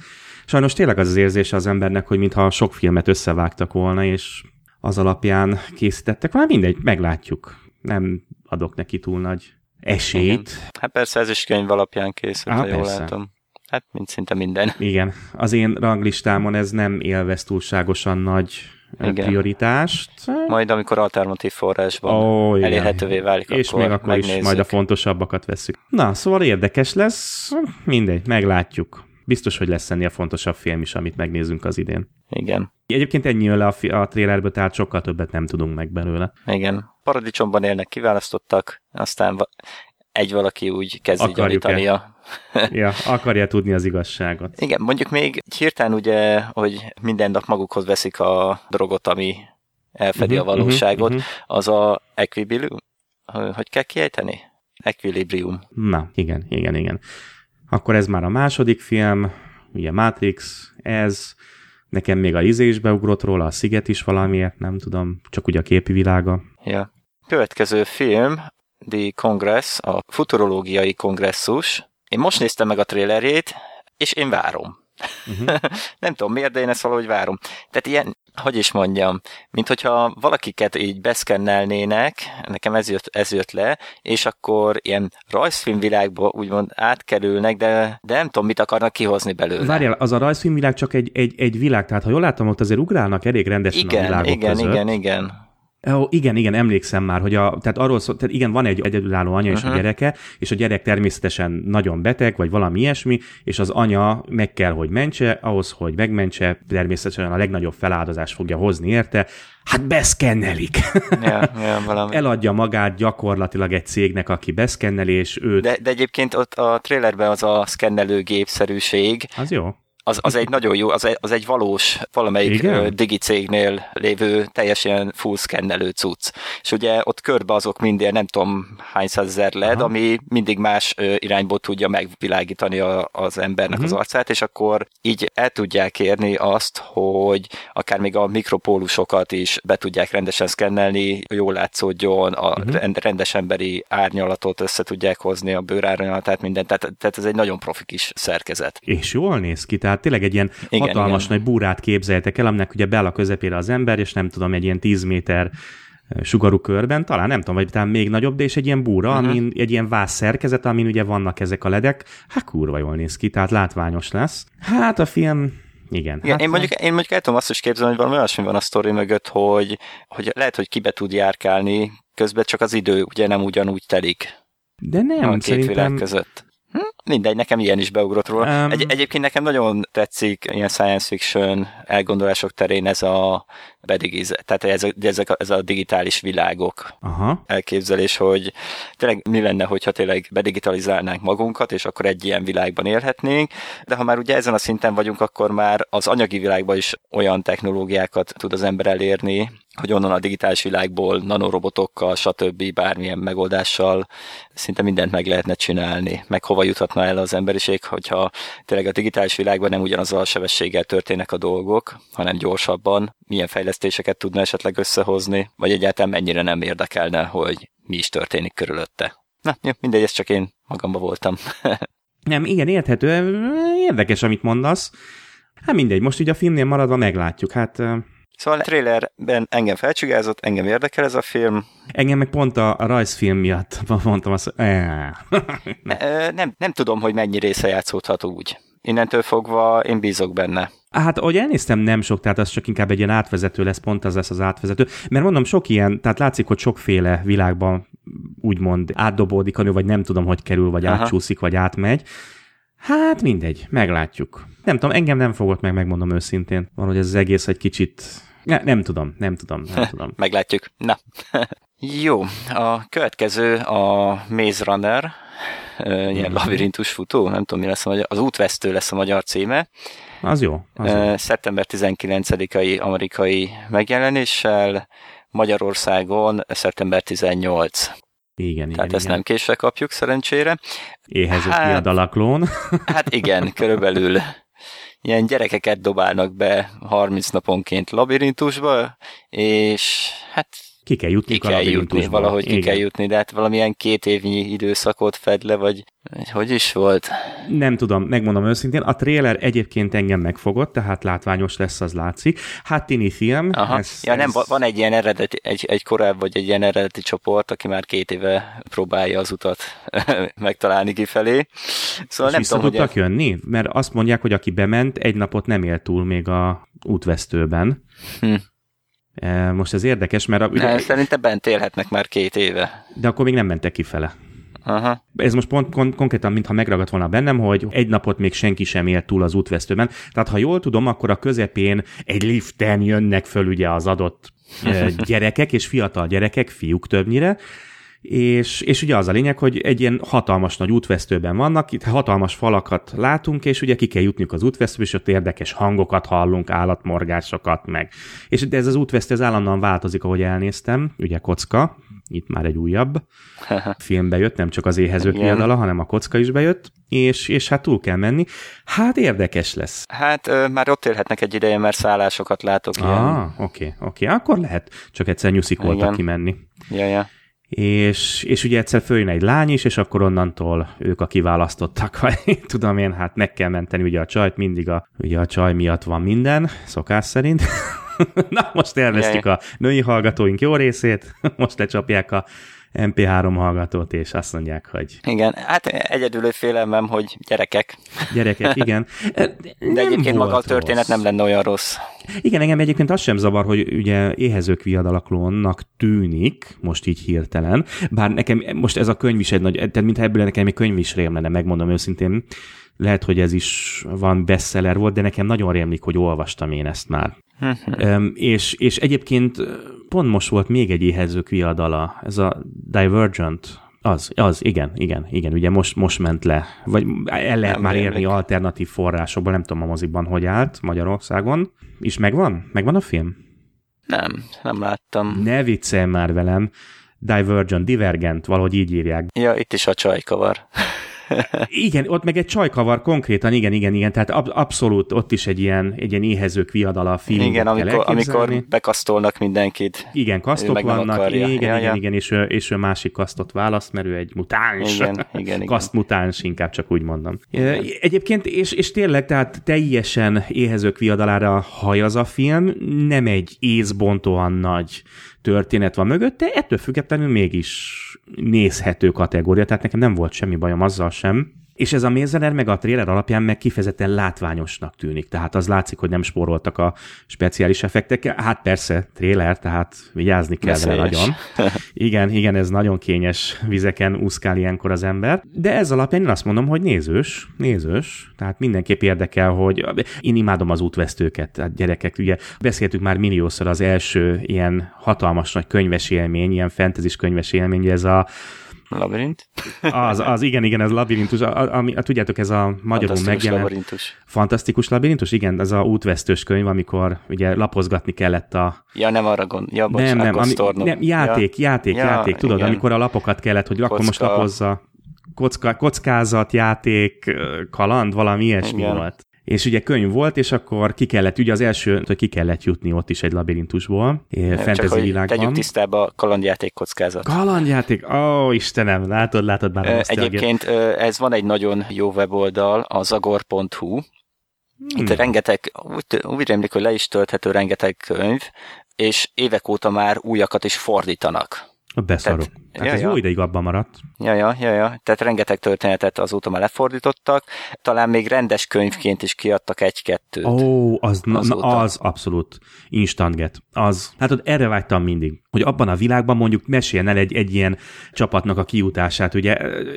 Sajnos tényleg az az érzése az embernek, hogy mintha sok filmet összevágtak volna, és az alapján készítettek. Már mindegy, meglátjuk. Nem adok neki túl nagy esélyt. Igen. Hát persze ez is könyv alapján készült, ha jól látom. Hát, mint szinte minden. Igen. Az én ranglistámon ez nem élvez túlságosan nagy igen. prioritást. Majd amikor alternatív forrásban oh, elérhetővé válik, És akkor még akkor megnézzük. is majd a fontosabbakat veszük. Na, szóval érdekes lesz, mindegy, meglátjuk. Biztos, hogy lesz ennél fontosabb film is, amit megnézünk az idén. Igen. Egyébként ennyi le a, fi- a trailerből, tehát sokkal többet nem tudunk meg belőle. Igen. Paradicsomban élnek, kiválasztottak, aztán egy valaki úgy kezdi gyanítani a... ja, akarja tudni az igazságot. Igen, mondjuk még hirtelen ugye, hogy minden nap magukhoz veszik a drogot, ami elfedi uh-huh, a valóságot, uh-huh, az a equilibrium, hogy kell kiejteni? Equilibrium. Na, igen, igen, igen. Akkor ez már a második film, ugye Matrix, ez, nekem még a izé is beugrott róla, a sziget is valamiért, nem tudom, csak ugye a képi világa. Ja. Következő film, The Congress, a futurológiai kongresszus. Én most néztem meg a trailerjét, és én várom. Uh-huh. nem tudom miért, de én ezt valahogy várom. Tehát ilyen, hogy is mondjam, mint hogyha valakiket így beszkennelnének, nekem ez jött, ez jött le, és akkor ilyen rajzfilmvilágba úgymond átkerülnek, de, de nem tudom, mit akarnak kihozni belőle. Várjál, az a rajzfilmvilág csak egy, egy, egy világ, tehát ha jól látom, ott azért ugrálnak elég rendesen igen, a világok igen, között. Igen, igen, Oh, igen, igen, emlékszem már, hogy a, tehát arról szó, tehát igen, van egy egyedülálló anya és a gyereke, és a gyerek természetesen nagyon beteg, vagy valami ilyesmi, és az anya meg kell, hogy mentse, ahhoz, hogy megmentse, természetesen a legnagyobb feláldozást fogja hozni érte, hát beszkennelik. Ja, valami. Eladja magát gyakorlatilag egy cégnek, aki beszkenneli, és őt... De, de egyébként ott a trailerben az a szkennelő gépszerűség. Az jó az, az egy nagyon jó, az egy, az egy valós valamelyik Igen? digi cégnél lévő teljesen full szkennelő cucc. És ugye ott körbe azok mindig nem tudom hány százezer led, Aha. ami mindig más irányból tudja megvilágítani a, az embernek uh-huh. az arcát, és akkor így el tudják érni azt, hogy akár még a mikropólusokat is be tudják rendesen szkennelni, jól látszódjon, a uh-huh. rendes emberi árnyalatot össze tudják hozni, a bőrárnyalatát, mindent. Tehát, tehát ez egy nagyon profi kis szerkezet. És jól néz ki, tehát tényleg egy ilyen igen, hatalmas igen. nagy búrát képzeljetek el, aminek ugye beáll a közepére az ember, és nem tudom, egy ilyen 10 méter sugarú körben, talán nem tudom, vagy talán még nagyobb, de és egy ilyen búra, uh-huh. amin egy ilyen vász szerkezet, amin ugye vannak ezek a ledek, hát kurva jól néz ki, tehát látványos lesz. Hát a film igen. Igen hát én, mondjuk, én mondjuk el tudom azt is képzelni, hogy valami olyasmi van a sztori mögött, hogy, hogy lehet, hogy kibe tud járkálni, közben csak az idő ugye nem ugyanúgy telik. De nem, a két szerintem... világ között. Hm? Mindegy, nekem ilyen is beugrott róla. Um, Egy, egyébként nekem nagyon tetszik ilyen science fiction elgondolások terén ez a bedigiz, tehát ez a, ez, a, ez a digitális világok Aha. elképzelés, hogy tényleg mi lenne, hogyha tényleg bedigitalizálnánk magunkat, és akkor egy ilyen világban élhetnénk, de ha már ugye ezen a szinten vagyunk, akkor már az anyagi világban is olyan technológiákat tud az ember elérni, hogy onnan a digitális világból nanorobotokkal, stb. bármilyen megoldással szinte mindent meg lehetne csinálni, meg hova juthatna el az emberiség, hogyha tényleg a digitális világban nem ugyanazzal a sebességgel történnek a dolgok, hanem gyorsabban, milyen fejlesztéseket tudna esetleg összehozni, vagy egyáltalán mennyire nem érdekelne, hogy mi is történik körülötte. Na, jó, mindegy, ez csak én magamba voltam. nem, igen, érthető. Érdekes, amit mondasz. Hát mindegy, most így a filmnél maradva meglátjuk. Hát Szóval a trailerben engem felcsigázott, engem érdekel ez a film. Engem meg pont a, a rajzfilm miatt mondtam azt, nem. nem, nem tudom, hogy mennyi része játszódhat úgy. Innentől fogva én bízok benne. Hát, ahogy elnéztem, nem sok, tehát az csak inkább egy ilyen átvezető lesz, pont az lesz az átvezető. Mert mondom, sok ilyen, tehát látszik, hogy sokféle világban úgymond átdobódik a nő, vagy nem tudom, hogy kerül, vagy Aha. átcsúszik, vagy átmegy. Hát mindegy, meglátjuk. Nem tudom, engem nem fogott meg, megmondom őszintén. Valahogy ez az egész egy kicsit... Ne, nem tudom, nem tudom, nem tudom. Meglátjuk. Na. Jó, a következő a Maze Runner, ilyen labirintus futó, nem tudom mi lesz a magyar, az útvesztő lesz a magyar címe. Az jó. Az jó. Szeptember 19-ai amerikai megjelenéssel, Magyarországon szeptember 18. Igen, Tehát igen, ezt igen. nem késve kapjuk, szerencsére. Éhező hát, kiadalaklón. hát igen, körülbelül ilyen gyerekeket dobálnak be 30 naponként labirintusba, és hát ki kell jutni ki kell jutni, valahogy Igen. ki kell jutni, de hát valamilyen két évnyi időszakot fed le, vagy hogy is volt? Nem tudom, megmondom őszintén, a trailer egyébként engem megfogott, tehát látványos lesz, az látszik. Hát tini film. Aha. Ez, ja, ez... nem, van egy ilyen eredeti, egy, egy korábbi, vagy egy ilyen eredeti csoport, aki már két éve próbálja az utat megtalálni kifelé. Szóval És nem tudom, tudtak hogy... jönni? Mert azt mondják, hogy aki bement, egy napot nem élt túl még a útvesztőben. Hm. E, most ez érdekes, mert... A, ugye, ne, szerintem bent élhetnek már két éve. De akkor még nem mentek kifele. Aha. Ez most pont kon- konkrétan, mintha megragadt volna bennem, hogy egy napot még senki sem élt túl az útvesztőben. Tehát ha jól tudom, akkor a közepén egy liften jönnek föl ugye az adott e, gyerekek, és fiatal gyerekek, fiúk többnyire, és, és ugye az a lényeg, hogy egy ilyen hatalmas nagy útvesztőben vannak, itt hatalmas falakat látunk, és ugye ki kell jutniuk az útvesztőbe, és ott érdekes hangokat hallunk, állatmorgásokat meg. És ez az útvesztő ez állandóan változik, ahogy elnéztem, ugye kocka, itt már egy újabb film bejött, nem csak az éhezők kiadala, hanem a kocka is bejött, és, és hát túl kell menni. Hát érdekes lesz. Hát ö, már ott élhetnek egy ideje, mert szállásokat látok. Ah, oké, oké, okay, okay. akkor lehet, csak egyszer nyuszik voltak kimenni. Ja, ja és, és ugye egyszer följön egy lány is, és akkor onnantól ők a kiválasztottak, vagy tudom én, hát meg kell menteni ugye a csajt, mindig a, ugye a csaj miatt van minden, szokás szerint. Na, most elvesztjük a női hallgatóink jó részét, most lecsapják a MP3 hallgatót, és azt mondják, hogy... Igen, hát egyedül félelmem, hogy gyerekek. Gyerekek, igen. De nem egyébként maga a történet rossz. nem lenne olyan rossz. Igen, engem egyébként az sem zavar, hogy ugye éhezők viadalaklónnak tűnik, most így hirtelen, bár nekem most ez a könyv is egy nagy, tehát mintha ebből nekem egy könyv is rém lenne, megmondom őszintén, lehet, hogy ez is van bestseller volt, de nekem nagyon rémlik, hogy olvastam én ezt már. um, és, és egyébként pont most volt még egy éhezők viadala, ez a Divergent, az, az, igen, igen, igen, ugye most, most ment le, vagy el lehet nem már érni érlik. alternatív forrásokból, nem tudom a moziban, hogy állt Magyarországon. És megvan? Megvan a film? Nem, nem láttam. Ne viccelj már velem. Divergent, Divergent, valahogy így írják. Ja, itt is a csajkavar. Igen, ott meg egy csajkavar konkrétan, igen, igen, igen, tehát ab, abszolút ott is egy ilyen, egy ilyen éhezők viadala film. Igen, amikor, amikor bekasztolnak mindenkit. Igen, kasztok vannak, igen, ja, igen, ja. igen, és ő, és ő másik kasztot választ, mert ő egy mutáns. Igen, igen, Kaszt mutáns, inkább csak úgy mondom. Igen. Egyébként, és, és tényleg, tehát teljesen éhezők viadalára hajaz a film, nem egy észbontóan nagy történet van mögötte, ettől függetlenül mégis nézhető kategória, tehát nekem nem volt semmi bajom azzal sem. És ez a Maze meg a trailer alapján meg kifejezetten látványosnak tűnik, tehát az látszik, hogy nem spóroltak a speciális effektekkel. Hát persze, trailer, tehát vigyázni kell vele nagyon. Igen, igen, ez nagyon kényes vizeken úszkál ilyenkor az ember. De ez alapján én azt mondom, hogy nézős, nézős, tehát mindenképp érdekel, hogy én imádom az útvesztőket, tehát gyerekek, ugye beszéltük már milliószor az első ilyen hatalmas nagy könyves élmény, ilyen fentezis könyves élmény, ez a Labirint? Az, az, igen, igen, ez labirintus. Ami, tudjátok, ez a magyarul megjelent. Labirintus. Fantasztikus labirintus, igen, ez a útvesztős könyv, amikor ugye lapozgatni kellett a... Ja, nem arra gond, ja, bocs, nem, nem, ami, nem, játék, ja. játék, ja, játék, tudod, igen. amikor a lapokat kellett, hogy Kocka. akkor most lapozza kocka, kockázat, játék, kaland, valami ilyesmi igen. volt és ugye könyv volt, és akkor ki kellett, ugye az első, hogy ki kellett jutni ott is egy labirintusból, fantasy világban. Tegyük tisztába a kalandjáték kockázat. Kalandjáték, ó oh, Istenem, látod, látod már a Egyébként ez van egy nagyon jó weboldal, a zagor.hu, Itt hmm. rengeteg, úgy, úgy remlik, hogy le is tölthető rengeteg könyv, és évek óta már újakat is fordítanak. A beszarok. Tehát, Tehát ja, ez ja. jó ideig abban maradt. Ja, ja, ja, ja. Tehát rengeteg történetet azóta már lefordítottak. Talán még rendes könyvként is kiadtak egy-kettőt. Ó, az, na, az abszolút instant get. Az, hát ott erre vágytam mindig, hogy abban a világban mondjuk meséljen el egy, egy ilyen csapatnak a kiutását. Ugye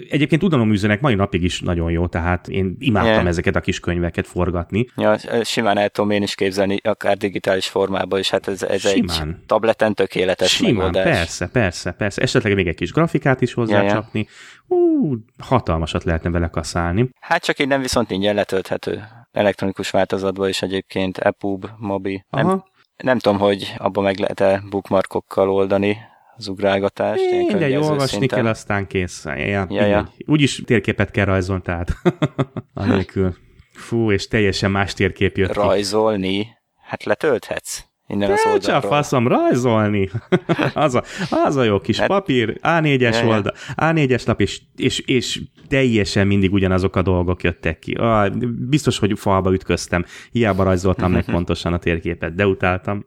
egyébként tudományűzőnek mai napig is nagyon jó, tehát én imádtam yeah. ezeket a kis könyveket forgatni. Ja, simán el tudom én is képzelni, akár digitális formában is, hát ez, ez egy tableten tökéletes simán, megoldás. persze, persze, persze. Esetleg még egy kis grafikát is hozzácsapni. Ja, ja. Ú, hatalmasat lehetne vele kaszálni. Hát csak innen viszont ingyen letölthető. Elektronikus változatban is egyébként EPUB, Mobi. Nem, nem tudom, hogy abban meg lehet-e bookmarkokkal oldani az ugrálgatást. Mindegy, olvasni szinten. kell, aztán kész. Ja, ja, ja. Úgyis térképet kell rajzolni, tehát anélkül. Fú, és teljesen más térkép jött Rajzolni? Hát letölthetsz innen De az oldalról. Csak faszom, rajzolni. az, a, az a jó kis hát, papír, A4-es oldal, A4-es lap, és, és, és teljesen mindig ugyanazok a dolgok jöttek ki. Ah, biztos, hogy falba ütköztem. Hiába rajzoltam meg pontosan a térképet, de utáltam.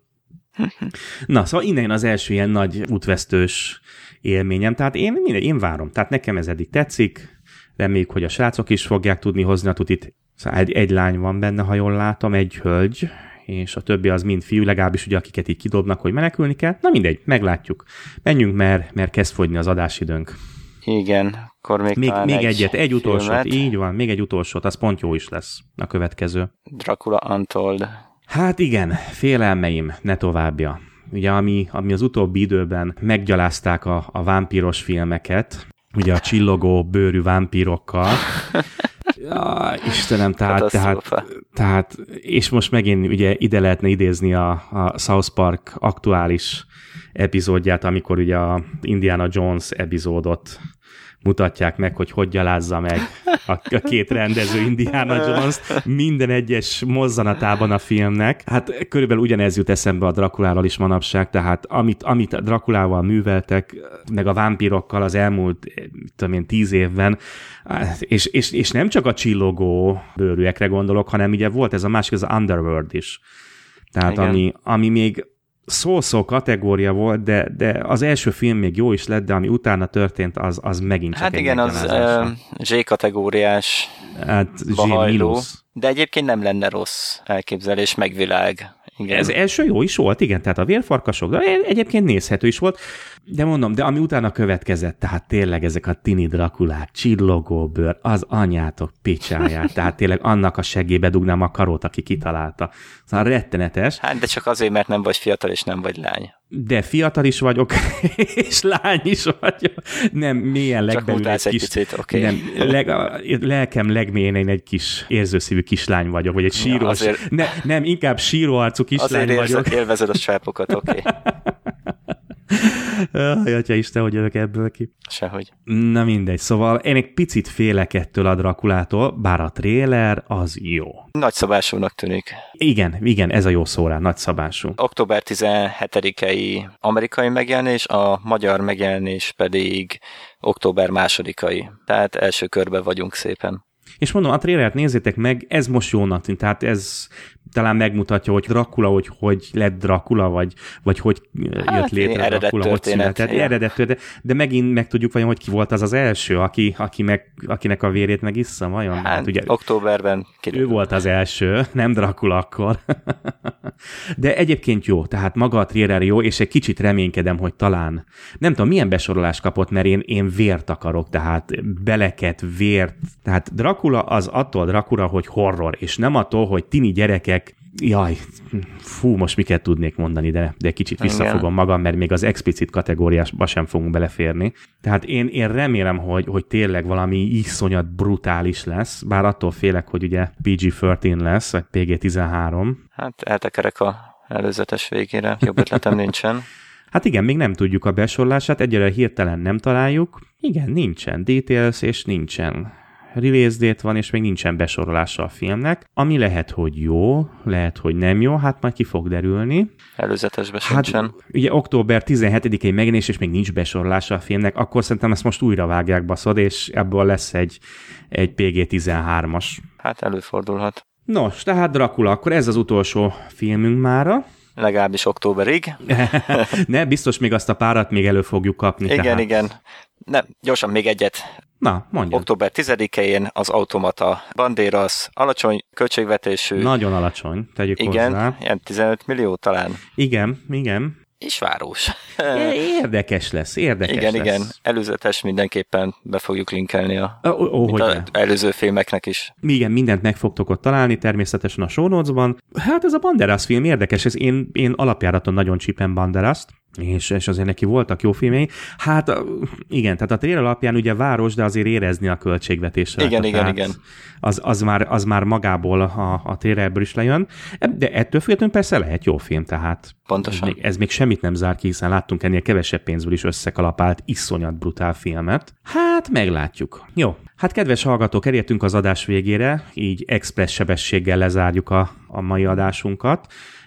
Na, szóval innen az első ilyen nagy útvesztős élményem. Tehát én, minden, én várom. Tehát nekem ez eddig tetszik. Reméljük, hogy a srácok is fogják tudni hozni a tutit. Szóval egy, egy lány van benne, ha jól látom, egy hölgy, és a többi az mind fiú, legalábbis ugye akiket így kidobnak, hogy menekülni kell. Na mindegy, meglátjuk. Menjünk, mert, mert kezd fogyni az adásidőnk. Igen, akkor még Még, még egy egyet, egy utolsót, így van, még egy utolsót, az pont jó is lesz a következő. Dracula Untold. Hát igen, félelmeim, ne továbbja. Ugye ami, ami az utóbbi időben meggyalázták a, a vámpíros filmeket, ugye a csillogó bőrű vámpírokkal, Ja, Istenem, tehát, tehát, tehát, és most megint ugye ide lehetne idézni a, a South Park aktuális epizódját, amikor ugye a Indiana Jones epizódot mutatják meg, hogy hogy gyalázza meg a, a két rendező Indiana jones minden egyes mozzanatában a filmnek. Hát körülbelül ugyanez jut eszembe a Drakuláról is manapság, tehát amit, amit a Drakulával műveltek, meg a vámpirokkal az elmúlt, tudom én, tíz évben, és, és, és nem csak a csillogó bőrűekre gondolok, hanem ugye volt ez a másik, az Underworld is. Tehát ami, ami még szó-szó kategória volt, de, de az első film még jó is lett, de ami utána történt, az, az megint csak Hát egy igen, az uh, Z-kategóriás hát, bahajló, de egyébként nem lenne rossz elképzelés, megvilág. Igen. Ez első jó is volt, igen, tehát a vérfarkasok, de egyébként nézhető is volt. De mondom, de ami utána következett, tehát tényleg ezek a tini drakulák, csillogó bőr, az anyátok picsáját, tehát tényleg annak a segébe dugnám a karót, aki kitalálta. Szóval rettenetes. Hát de csak azért, mert nem vagy fiatal és nem vagy lány. De fiatal is vagyok, és lány is vagyok. Nem, mélyen legbelül egy, egy kis... Picit, okay. nem, leg, a lelkem legmélyén egy kis érzőszívű kislány vagyok, vagy egy sírós... Ja, azért... ne, nem, inkább síróarcú kislány azért vagyok. Azért élvezed a sápokat, oké. Okay. Jaj, atya Isten, hogy jövök ebből ki. Sehogy. Na mindegy, szóval én egy picit félek ettől a Drakulától, bár a tréler az jó. Nagyszabásúnak tűnik. Igen, igen, ez a jó szó rá, nagyszabású. Október 17-i amerikai megjelenés, a magyar megjelenés pedig október másodikai. Tehát első körben vagyunk szépen. És mondom, a trailert nézzétek meg, ez most jónak tűnt, tehát ez talán megmutatja, hogy Dracula, hogy hogy lett Dracula, vagy, vagy hogy hát, jött létre Dracula, hogy született. Eredet történet, de megint meg tudjuk vajon, hogy ki volt az az első, aki, aki meg, akinek a vérét megissza, vajon? Hát, hát ugye, októberben kiderül. Ő volt az első, nem Dracula akkor. de egyébként jó, tehát maga a trailer jó, és egy kicsit reménykedem, hogy talán, nem tudom, milyen besorolást kapott, mert én, én vért akarok, tehát beleket, vért, tehát Dracula az attól Dracula, hogy horror, és nem attól, hogy tini gyerekek jaj, fú, most miket tudnék mondani, de, de kicsit visszafogom Igen. magam, mert még az explicit kategóriásba sem fogunk beleférni. Tehát én, én remélem, hogy, hogy tényleg valami iszonyat brutális lesz, bár attól félek, hogy ugye PG-13 lesz, vagy PG-13. Hát eltekerek a előzetes végére, jobb ötletem nincsen. Hát igen, még nem tudjuk a besorolását, egyelőre hirtelen nem találjuk. Igen, nincsen details, és nincsen release date van, és még nincsen besorolása a filmnek, ami lehet, hogy jó, lehet, hogy nem jó, hát majd ki fog derülni. Előzetesben hát, sincsen. Ugye október 17-i megjelenés, és még nincs besorolása a filmnek, akkor szerintem ezt most újra vágják baszod, és ebből lesz egy, egy PG-13-as. Hát előfordulhat. Nos, tehát Dracula, akkor ez az utolsó filmünk mára. Legalábbis októberig. ne, biztos még azt a párat még elő fogjuk kapni. Igen, tehát. igen. Nem, gyorsan még egyet. Na, mondja. Október 10-én az Automata Banderas alacsony költségvetésű. Nagyon alacsony, tegyük igen, hozzá. ilyen 15 millió talán. Igen, igen. És város. Érdekes lesz, érdekes igen, lesz. igen. Előzetes mindenképpen be fogjuk linkelni a, Ó, ó, hogy a előző filmeknek is. Igen, mindent meg fogtok ott találni, természetesen a show notes-ban. Hát ez a Banderas film érdekes, ez én, én alapjáraton nagyon csípem Banderaszt, és, és azért neki voltak jó filmjei. Hát igen, tehát a trailer alapján ugye város, de azért érezni a költségvetésre. Igen, igen, tehát igen. Az, az, már, az már magából a, a trailerből is lejön, de ettől függetlenül persze lehet jó film, tehát Pontosan. Ez még, ez még semmit nem zár ki, hiszen láttunk ennél kevesebb pénzből is összekalapált, iszonyat brutál filmet. Hát meglátjuk. Jó, hát kedves hallgatók, elértünk az adás végére, így express sebességgel lezárjuk a, a mai adásunkat,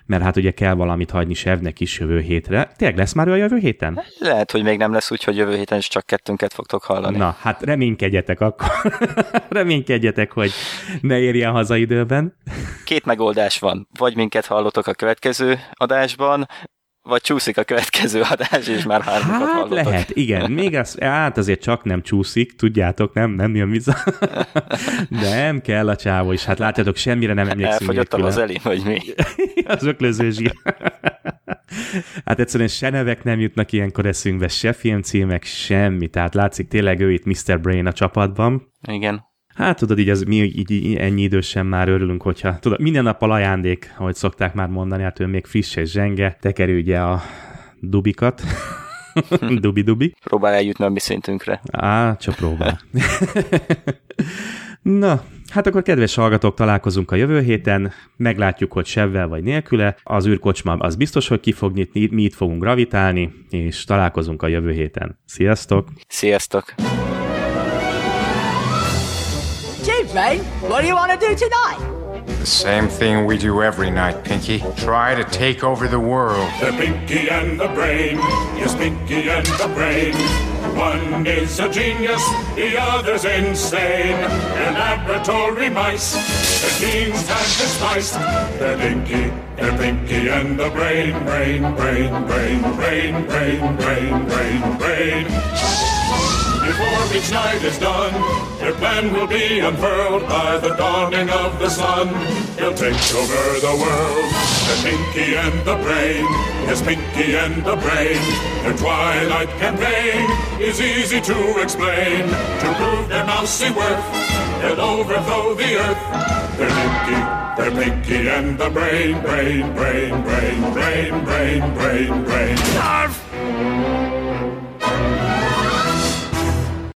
mert hát ugye kell valamit hagyni Sevnek is jövő hétre. Tényleg lesz már ő a jövő héten? Lehet, hogy még nem lesz úgy, hogy jövő héten is csak kettőnket fogtok hallani. Na, hát reménykedjetek akkor. reménykedjetek, hogy ne érjen haza időben. Két megoldás van. Vagy minket hallotok a következő adásban, vagy csúszik a következő adás, és már hármakat Hát hallotok. lehet, igen. Még az, hát azért csak nem csúszik, tudjátok, nem, nem jön vissza. Nem kell a csávó is. Hát látjátok, semmire nem emlékszünk. Elfogyottam az elén, vagy mi? az öklöző zsír. Hát egyszerűen se nevek nem jutnak ilyenkor eszünkbe, se filmcímek, semmi. Tehát látszik tényleg ő itt Mr. Brain a csapatban. Igen. Hát tudod, így, az, mi így, így ennyi idősen már örülünk, hogyha tudod, minden nappal ajándék, ahogy szokták már mondani, hát ő még friss és zsenge, tekerődje a dubikat. Dubi-dubi. Próbál eljutni a mi szintünkre. Á, csak próbál. Na, hát akkor kedves hallgatók, találkozunk a jövő héten, meglátjuk, hogy sevvel vagy nélküle. Az űrkocsma az biztos, hogy ki fog nyitni, mi itt fogunk gravitálni, és találkozunk a jövő héten. Sziasztok! Sziasztok! Gee, Brain, what do you want to do tonight? The same thing we do every night, Pinky. Try to take over the world. The Pinky and the Brain, yes, Pinky and the Brain. One is a genius, the other's insane. They're laboratory mice, their genes have been spiced. They're Pinky, they're Pinky and the Brain, Brain, Brain, Brain, Brain, Brain, Brain, Brain, Brain. Before each night is done, their plan will be unfurled by the dawning of the sun. They'll take over the world. The Pinky and the Brain, yes, Pinky and the Brain. Their twilight campaign is easy to explain. To prove their mousy worth, they'll overthrow the earth. They're Pinky, they're Pinky and the Brain, Brain, Brain, Brain, Brain, Brain, Brain, Brain. Arf!